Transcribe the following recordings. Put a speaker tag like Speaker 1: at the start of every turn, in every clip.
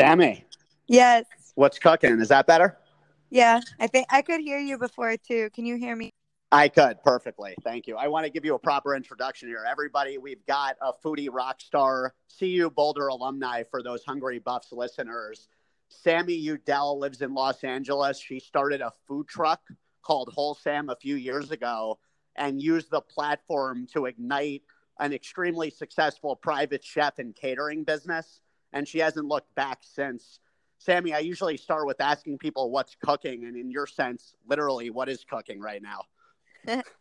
Speaker 1: Sammy,
Speaker 2: Yes.
Speaker 1: what's cooking? Is that better?
Speaker 2: Yeah. I think I could hear you before too. Can you hear me?
Speaker 1: I could perfectly. Thank you. I want to give you a proper introduction here. Everybody, we've got a foodie rock star, CU Boulder alumni for those Hungry Buffs listeners. Sammy Udell lives in Los Angeles. She started a food truck called Whole Sam a few years ago and used the platform to ignite an extremely successful private chef and catering business. And she hasn't looked back since. Sammy, I usually start with asking people what's cooking. And in your sense, literally, what is cooking right now?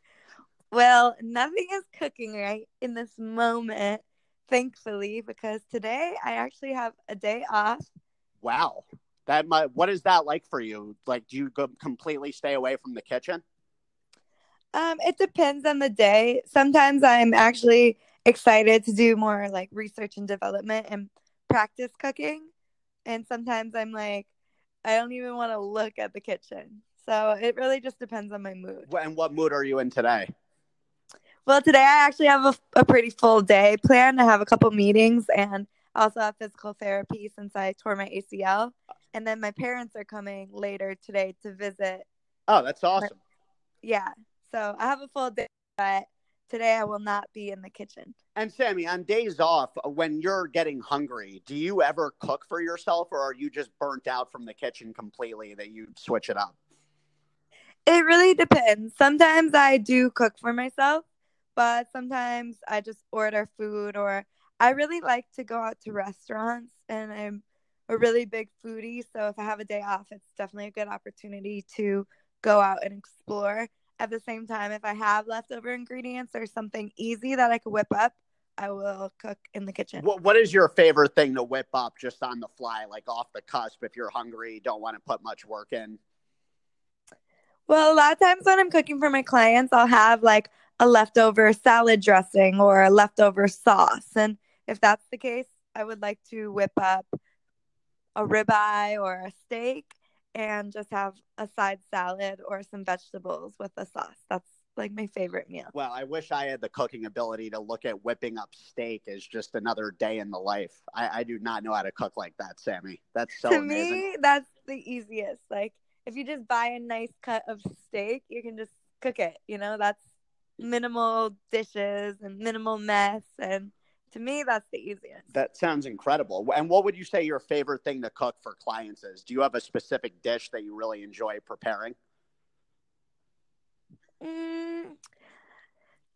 Speaker 2: Well, nothing is cooking right in this moment, thankfully, because today I actually have a day off.
Speaker 1: Wow. That might, what is that like for you? Like, do you go completely stay away from the kitchen?
Speaker 2: Um, it depends on the day. Sometimes I'm actually excited to do more like research and development and practice cooking. And sometimes I'm like, I don't even want to look at the kitchen. So it really just depends on my mood.
Speaker 1: And what mood are you in today?
Speaker 2: Well, today I actually have a, a pretty full day planned. I have a couple meetings and also have physical therapy since I tore my ACL. And then my parents are coming later today to visit.
Speaker 1: Oh, that's awesome.
Speaker 2: Yeah. So I have a full day, but today I will not be in the kitchen.
Speaker 1: And Sammy, on days off, uh, when you're getting hungry, do you ever cook for yourself or are you just burnt out from the kitchen completely that you switch it up?
Speaker 2: It really depends. Sometimes I do cook for myself, but sometimes I just order food or I really like to go out to restaurants and I'm a really big foodie. So if I have a day off, it's definitely a good opportunity to go out and explore. At the same time, if I have leftover ingredients or something easy that I could whip up, I will cook in the kitchen.
Speaker 1: What, what is your favorite thing to whip up just on the fly, like off the cusp if you're hungry, don't want to put much work in?
Speaker 2: Well, a lot of times when I'm cooking for my clients, I'll have like a leftover salad dressing or a leftover sauce. And if that's the case, I would like to whip up a ribeye or a steak and just have a side salad or some vegetables with the sauce. That's like my favorite meal.
Speaker 1: Well, I wish I had the cooking ability to look at whipping up steak as just another day in the life. I, I do not know how to cook like that, Sammy. That's so
Speaker 2: to
Speaker 1: amazing.
Speaker 2: me, that's the easiest. Like if you just buy a nice cut of steak, you can just cook it. You know, that's minimal dishes and minimal mess. And to me, that's the easiest.
Speaker 1: That sounds incredible. And what would you say your favorite thing to cook for clients is? Do you have a specific dish that you really enjoy preparing?
Speaker 2: Mm,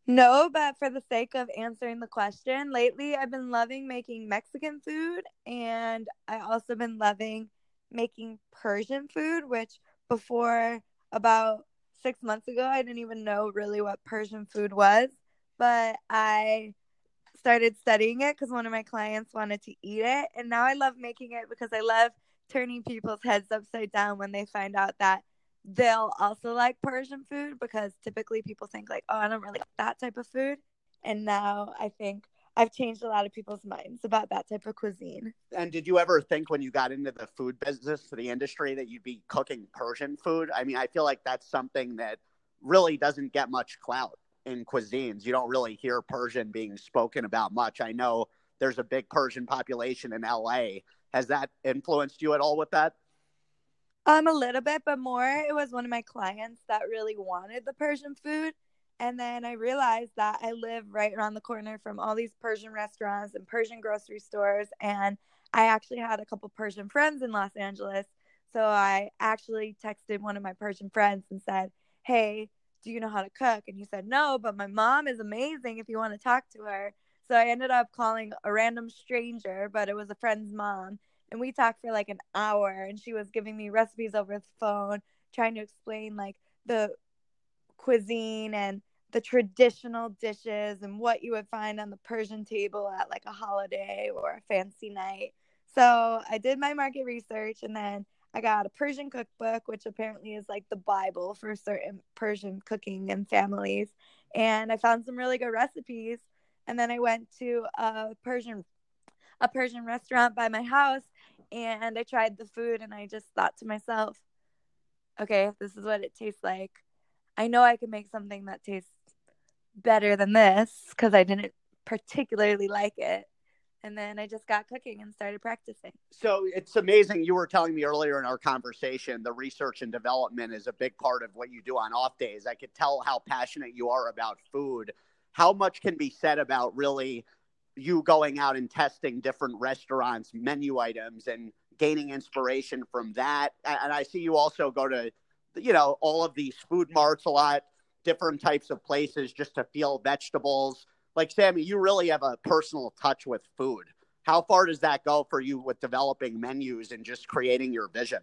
Speaker 2: no, but for the sake of answering the question, lately I've been loving making Mexican food and I also been loving making Persian food, which before about six months ago, I didn't even know really what Persian food was, but I started studying it because one of my clients wanted to eat it. And now I love making it because I love turning people's heads upside down when they find out that they'll also like Persian food because typically people think like, oh, I don't really like that type of food. And now I think I've changed a lot of people's minds about that type of cuisine.
Speaker 1: And did you ever think when you got into the food business, the industry, that you'd be cooking Persian food? I mean, I feel like that's something that really doesn't get much clout in cuisines. You don't really hear Persian being spoken about much. I know there's a big Persian population in LA. Has that influenced you at all with that?
Speaker 2: Um, a little bit, but more it was one of my clients that really wanted the Persian food. And then I realized that I live right around the corner from all these Persian restaurants and Persian grocery stores. And I actually had a couple Persian friends in Los Angeles. So I actually texted one of my Persian friends and said, Hey, do you know how to cook? And he said, No, but my mom is amazing if you want to talk to her. So I ended up calling a random stranger, but it was a friend's mom. And we talked for like an hour, and she was giving me recipes over the phone, trying to explain like the cuisine and the traditional dishes and what you would find on the Persian table at like a holiday or a fancy night. So I did my market research and then I got a Persian cookbook, which apparently is like the Bible for certain Persian cooking and families. And I found some really good recipes. And then I went to a Persian a Persian restaurant by my house and I tried the food and I just thought to myself, okay, this is what it tastes like, I know I can make something that tastes better than this because I didn't particularly like it. And then I just got cooking and started practicing.
Speaker 1: So it's amazing. You were telling me earlier in our conversation, the research and development is a big part of what you do on off days. I could tell how passionate you are about food. How much can be said about really you going out and testing different restaurants, menu items, and gaining inspiration from that? And I see you also go to, you know, all of these food marts a lot, different types of places just to feel vegetables like Sammy, you really have a personal touch with food. How far does that go for you with developing menus and just creating your vision?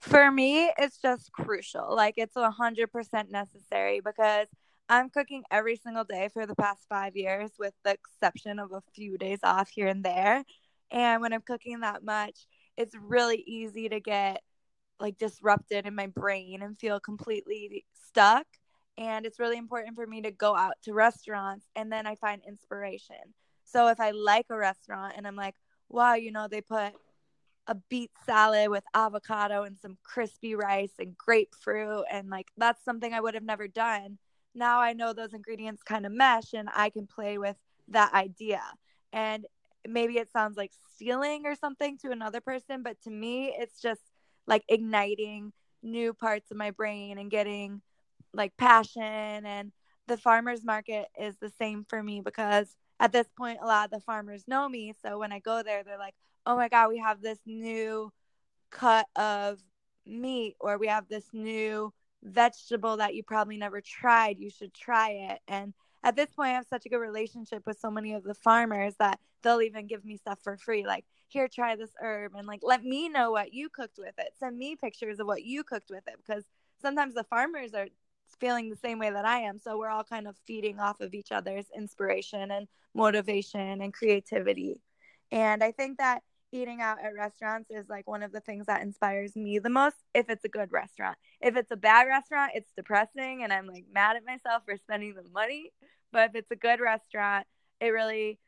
Speaker 2: For me, it's just crucial. Like it's 100% necessary because I'm cooking every single day for the past five years, with the exception of a few days off here and there. And when I'm cooking that much, it's really easy to get like disrupted in my brain and feel completely stuck and it's really important for me to go out to restaurants and then I find inspiration. So if I like a restaurant and I'm like, wow, you know, they put a beet salad with avocado and some crispy rice and grapefruit and like that's something I would have never done. Now I know those ingredients kind of mesh and I can play with that idea. And maybe it sounds like stealing or something to another person, but to me it's just like igniting new parts of my brain and getting like passion and the farmers market is the same for me because at this point a lot of the farmers know me. So when i go there they're like oh my god we have this new cut of meat or we have this new vegetable that you probably never tried. You should try it. And at this point i have such a good relationship with so many of the farmers that they'll even give me stuff for free like here try this herb and like let me know what you cooked with it. Send me pictures of what you cooked with it because sometimes the farmers are feeling the same way that I am. So we're all kind of feeding off of each other's inspiration and motivation and creativity. And I think that eating out at restaurants is like one of the things that inspires me the most if it's a good restaurant. If it's a bad restaurant, it's depressing and I'm like mad at myself for spending the money. But if it's a good restaurant, it really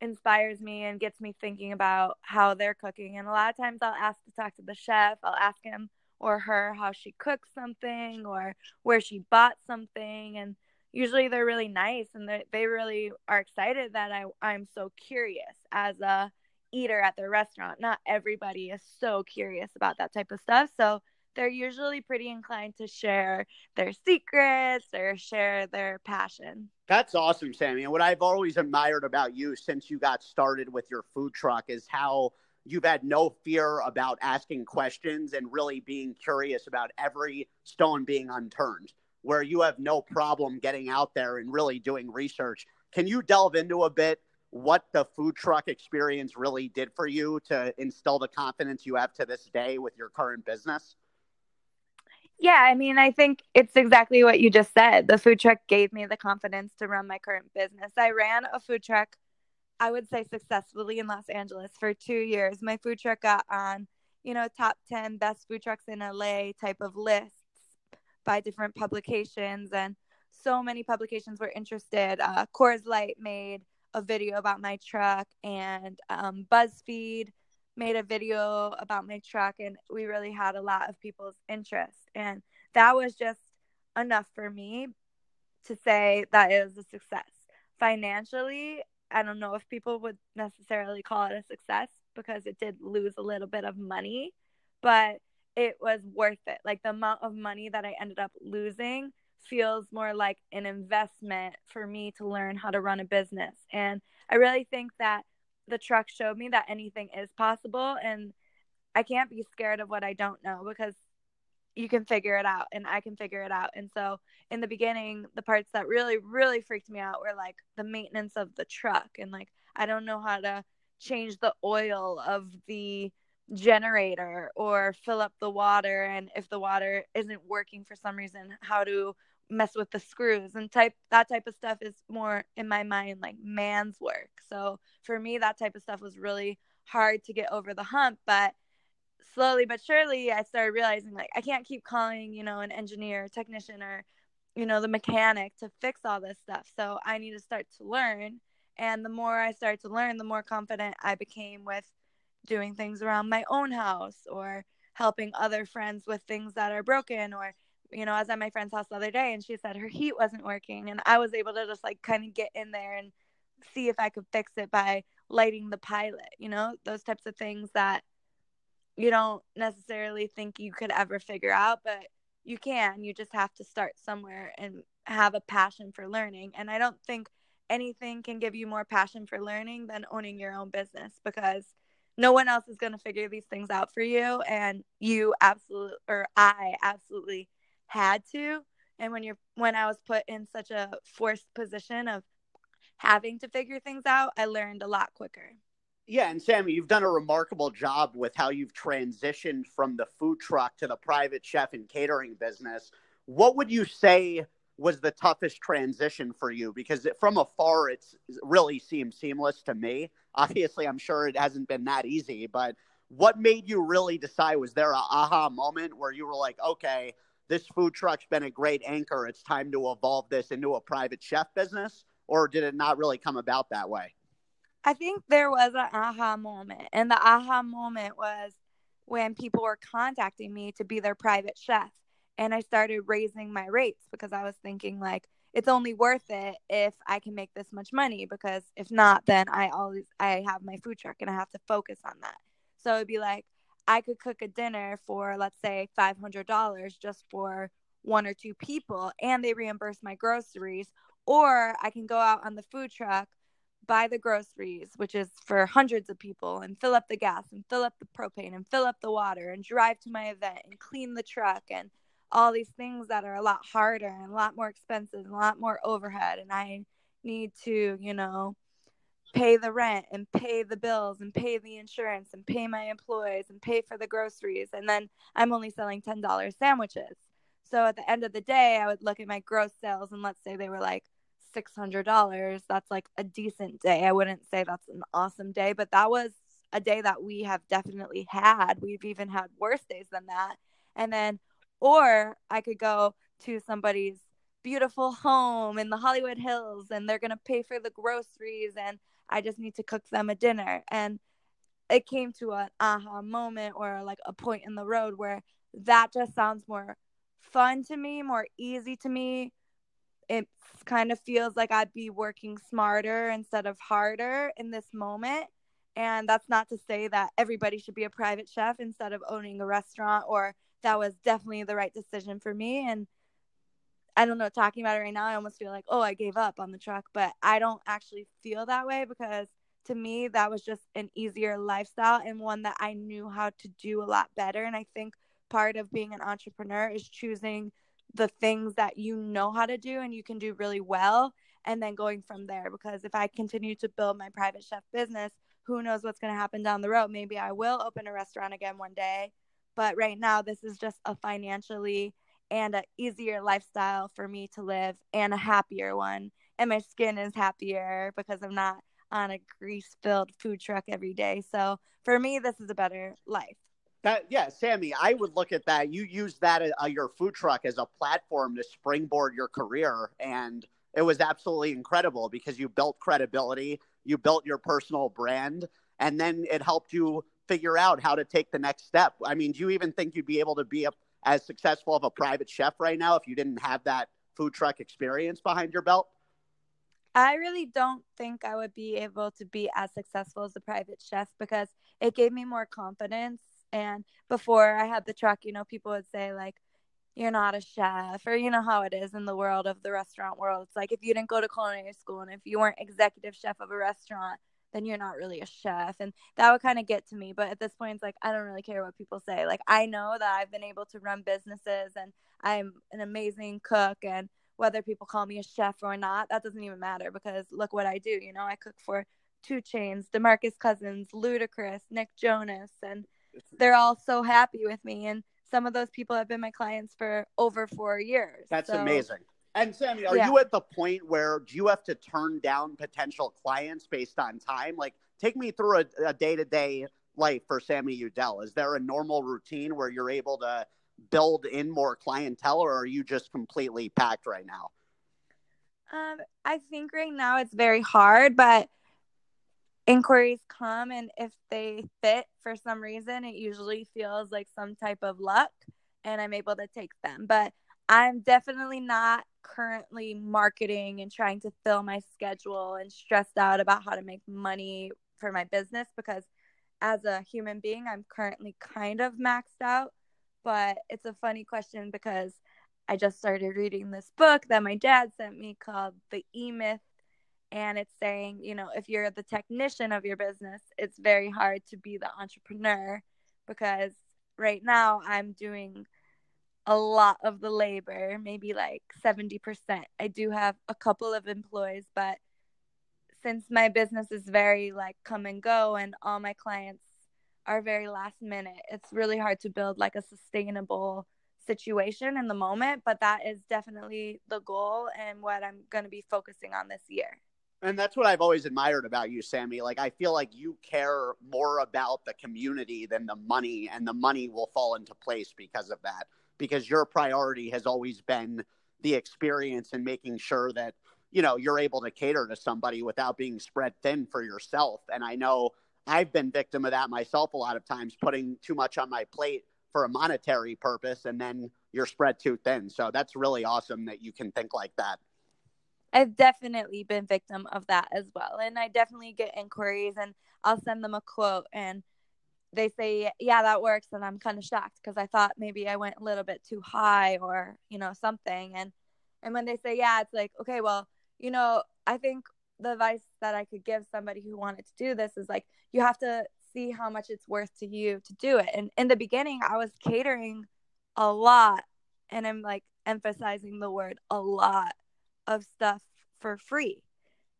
Speaker 2: inspires me and gets me thinking about how they're cooking. And a lot of times I'll ask to talk to the chef, I'll ask him or her how she cooks something or where she bought something and usually they're really nice and they really are excited that I, i'm so curious as a eater at their restaurant. Not everybody is so curious about that type of stuff so they're usually pretty inclined to share their secrets or share their passion.
Speaker 1: That's awesome sammy and what i've always admired about you since you got started with your food truck is how you've had no fear about asking questions and really being curious about every stone being unturned, where you have no problem getting out there and really doing research. Can you delve into a bit what the food truck experience really did for you to instill the confidence you have to this day with your current business?
Speaker 2: Yeah, I mean, I think it's exactly what you just said. The food truck gave me the confidence to run my current business. I ran a food truck I would say successfully in Los Angeles for two years. My food truck got on, you know, top 10 best food trucks in LA type of lists by different publications. And so many publications were interested. Uh, Coors Light made a video about my truck, and um, BuzzFeed made a video about my truck. And we really had a lot of people's interest. And that was just enough for me to say that it was a success. Financially, I don't know if people would necessarily call it a success because it did lose a little bit of money, but it was worth it. Like the amount of money that I ended up losing feels more like an investment for me to learn how to run a business. And I really think that the truck showed me that anything is possible and I can't be scared of what I don't know because you can figure it out and I can figure it out. And so in the beginning, the parts that really, really freaked me out were like the maintenance of the truck and like I don't know how to change the oil of the generator or fill up the water and if the water isn't working for some reason, how to mess with the screws and type that type of stuff is more in my mind like man's work. So for me that type of stuff was really hard to get over the hump, but slowly but surely I started realizing like I can't keep calling, you know, an engineer, technician or you know, the mechanic to fix all this stuff. So I need to start to learn and the more I started to learn, the more confident I became with doing things around my own house or helping other friends with things that are broken or you know, I was at my friend's house the other day and she said her heat wasn't working and I was able to just like kind of get in there and see if I could fix it by lighting the pilot, you know, those types of things that you don't necessarily think you could ever figure out, but you can. You just have to start somewhere and have a passion for learning. And I don't think anything can give you more passion for learning than owning your own business because no one else is going to figure these things out for you and you absolutely or I absolutely had to and when you're when I was put in such a forced position of having to figure things out I learned a lot quicker.
Speaker 1: Yeah, and Sammy, you've done a remarkable job with how you've transitioned from the food truck to the private chef and catering business. What would you say was the toughest transition for you? Because from afar, it really seems seamless to me. Obviously, I'm sure it hasn't been that easy, but what made you really decide? Was there a aha moment where you were like, okay, this food truck's been a great anchor. It's time to evolve this into a private chef business? Or did it not really come about that way?
Speaker 2: I think there was an aha moment. And the aha moment was when people were contacting me to be their private chef. And I started raising my rates because I was thinking, like, it's only worth it if I can make this much money because if not, then I always I have my food truck and I have to focus on that. So it'd be like I could cook a dinner for let's say five hundred dollars just for one or two people and they reimburse my groceries, or I can go out on the food truck buy the groceries, which is for hundreds of people, and fill up the gas and fill up the propane and fill up the water and drive to my event and clean the truck and all these things that are a lot harder and a lot more expensive and a lot more overhead. And I need to, you know, pay the rent and pay the bills and pay the insurance and pay my employees and pay for the groceries. And then I'm only selling $10 sandwiches. So at the end of the day, I would look at my gross sales and let's say they were like $600, that's like a decent day. I wouldn't say that's an awesome day, but that was a day that we have definitely had. We've even had worse days than that. And then, or I could go to somebody's beautiful home in the Hollywood Hills and they're going to pay for the groceries and I just need to cook them a dinner. And it came to an aha moment or like a point in the road where that just sounds more fun to me, more easy to me, it kind of feels like I'd be working smarter instead of harder in this moment. And that's not to say that everybody should be a private chef instead of owning a restaurant, or that was definitely the right decision for me. And I don't know, talking about it right now, I almost feel like, oh, I gave up on the truck, but I don't actually feel that way because to me, that was just an easier lifestyle and one that I knew how to do a lot better. And I think part of being an entrepreneur is choosing the things that you know how to do and you can do really well and then going from there. Because if i continue to build my private chef business who knows what's going to happen down the road. Maybe i will open a restaurant again one day but right now this is just a financially and an easier lifestyle for me to live and a happier one. And my skin is happier because i'm not on a grease filled food truck every day. So for me this is a better life
Speaker 1: that yeah, Sammy, I would look at that. You use that uh, your food truck as a platform to springboard your career, and it was absolutely incredible because you built credibility, you built your personal brand, and then it helped you figure out how to take the next step. I mean, do you even think you'd be able to be a, as successful of a private chef right now if you didn't have that food truck experience behind your belt?
Speaker 2: I really don't think I would be able to be as successful as a private chef because it gave me more confidence and before I had the truck, you know, people would say, like, you're not a chef, or you know how it is in the world of the restaurant world. It's like if you didn't go to culinary school and if you weren't executive chef of a restaurant, then you're not really a chef. And that would kind of get to me. But at this point, it's like, I don't really care what people say. Like, I know that I've been able to run businesses and I'm an amazing cook. And whether people call me a chef or not, that doesn't even matter because look what I do. You know, I cook for 2 Chainz, Demarcus Cousins, Ludacris, Nick Jonas, and they're all so happy with me and some of those people have been my clients for over four years
Speaker 1: that's so, amazing. And sammy are yeah. you at the point where do you have to turn down potential clients based on time? Like take me through a, a day-to-day life for sammy udell. Is there a normal routine where you're able to build in more clientele or are you just completely packed right now?
Speaker 2: Um, I think right now it's very hard, but inquiries come and if they fit for some reason it usually feels like some type of luck and i'm able to take them but i'm definitely not currently marketing and trying to fill my schedule and stressed out about how to make money for my business because as a human being, I'm currently kind of maxed out. But it's a funny question because I just started reading this book that my dad sent me called The E Myth. And it's saying, you know, if you're the technician of your business, it's very hard to be the entrepreneur because right now I'm doing a lot of the labor, maybe like 70%. I do have a couple of employees, but since my business is very like come and go and all my clients are very last minute, it's really hard to build like a sustainable situation in the moment, but that is definitely the goal and what I'm going to be focusing on this year.
Speaker 1: And that's what I've always admired about you, Sammy. Like, I feel like you care more about the community than the money, and the money will fall into place because of that. Because your priority has always been the experience and making sure that, you know, you're able to cater to somebody without being spread thin for yourself. And I know I've been victim of that myself a lot of times, putting too much on my plate for a monetary purpose, and then you're spread too thin. So that's really awesome that you can think like that.
Speaker 2: I've definitely been victim of that as well. And I definitely get inquiries and I'll send them a quote and they say, yeah, that works. And I'm kind of shocked because I thought maybe I went a little bit too high or, you know, something. And, and when they say, yeah, it's like, okay, well, you know, I think the advice that I could give somebody who wanted to do this is like, you have to see how much it's worth to you to do it. And in the beginning, I was catering a lot. And I'm like emphasizing the word a lot of stuff for free.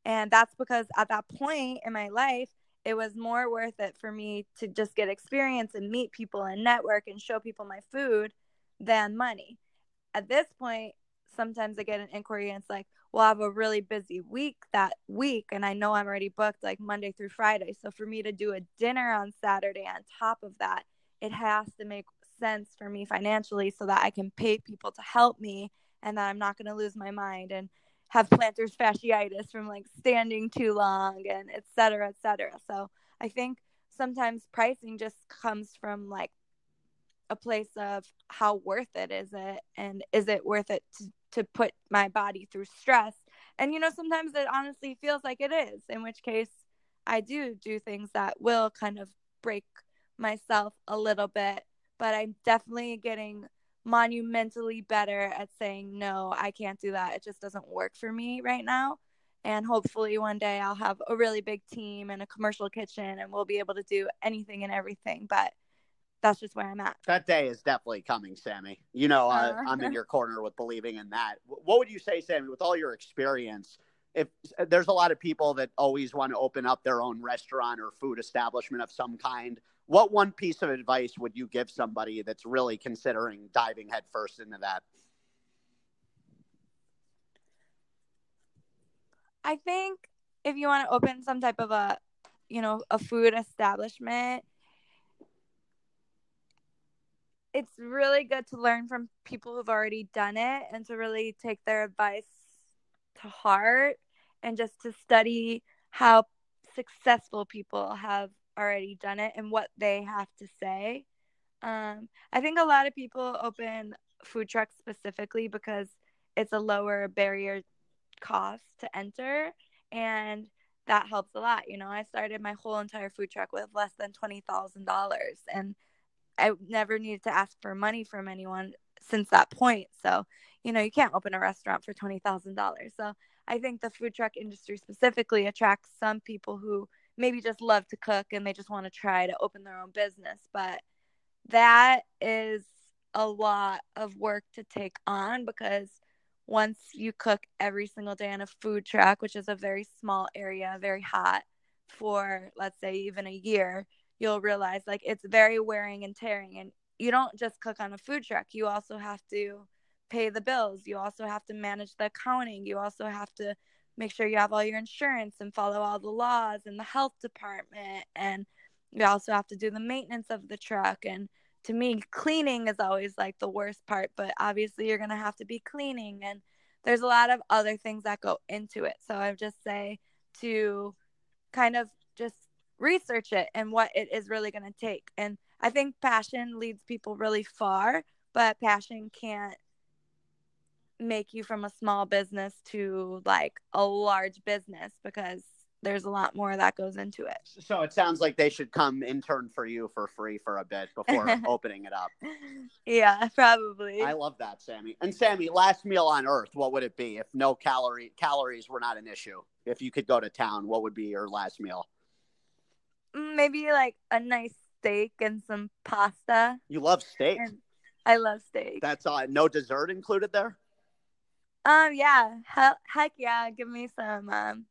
Speaker 2: And that's because at that point in my life, it was more worth it for me to just get experience and meet people and network and show people my food than money. At this point, sometimes I get an inquiry and it's like, well, I have a really busy week that week, and I know I'm already booked like Monday through Friday. So for me to do a dinner on Saturday on top of that, it has to make sense for me financially so that I can pay people to help me and that I'm not going to lose my mind and have plantar fasciitis from like standing too long and et cetera, et cetera. So I think sometimes pricing just comes from like a place of how worth it is it and is it worth it to, to put my body through stress and you know sometimes it honestly feels like it is in which case i do do things that will kind of break myself a little bit but i'm definitely getting monumentally better at saying no i can't do that. It just doesn't work for me right now. And hopefully one day i'll have a really big team and a commercial kitchen and we'll be able to do anything and everything but that's just where i'm at.
Speaker 1: That day is definitely coming sammy. You know uh, uh, i'm in your corner with believing in that. What would you say sammy with all your experience if there's a lot of people that always want to open up their own restaurant or food establishment of some kind what one piece of advice would you give somebody that's really considering diving headfirst into that?
Speaker 2: I think if you want to open some type of a, you know, a food establishment, it's really good to learn from people who've already done it and to really take their advice to heart and just to study how successful people have already done it and what they have to say. Um, I think a lot of people open food trucks specifically because it's a lower barrier cost to enter and that helps a lot. You know, I started my whole entire food truck with less than $20,000 and I never needed to ask for money from anyone since that point. So, you know, you can't open a restaurant for $20,000. So, I think the food truck industry specifically attracts some people who maybe just love to cook and they just want to try to open their own business. But that is a lot of work to take on because once you cook every single day on a food truck, which is a very small area, very hot for let's say even a year, you'll realize like it's very wearing and tearing. And you don't just cook on a food truck, you also have to pay the bills, you also have to manage the accounting, you also have to make sure you have all your insurance and follow all the laws and the health department and you also have to do the maintenance of the truck and to me cleaning is always like the worst part but obviously you're going to have to be cleaning and there's a lot of other things that go into it so i just say to kind of just research it and what it is really going to take and i think passion leads people really far but passion can't make you from a small business to like a large business because there's a lot more that goes into it.
Speaker 1: So it sounds like they should come intern for you for free for a bit before opening it up.
Speaker 2: Yeah, probably.
Speaker 1: I love that, Sammy. And Sammy, last meal on earth, what would it be if no calorie calories were not an issue? If you could go to town, what would be your last meal?
Speaker 2: Mm, Maybe like a nice steak and some pasta.
Speaker 1: You love steak.
Speaker 2: And I love steak.
Speaker 1: That's all. No dessert included there.
Speaker 2: Um, yeah, he- heck yeah, give me some um,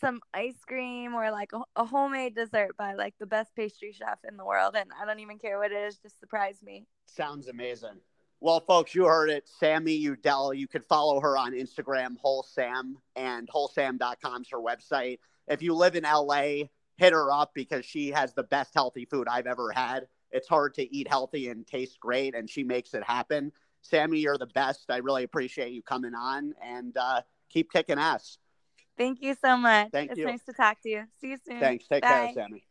Speaker 2: some ice cream or like a, a homemade dessert by like the best pastry chef in the world, and I don't even care what it is, just surprise me.
Speaker 1: Sounds amazing. Well, folks, you heard it. Sammy Udell. You can follow her on Instagram, Whole Sam, and wholesam.com's her website. If you live in LA, hit her up because she has the best healthy food I've ever had. It's hard to eat healthy and taste great, and she makes it happen. Sammy, you're the best. I really appreciate you coming on and uh, keep kicking ass.
Speaker 2: Thank you so much.
Speaker 1: Thank
Speaker 2: it's
Speaker 1: you.
Speaker 2: nice to talk to you. See you soon.
Speaker 1: Thanks. Take
Speaker 2: Bye.
Speaker 1: care, Sammy.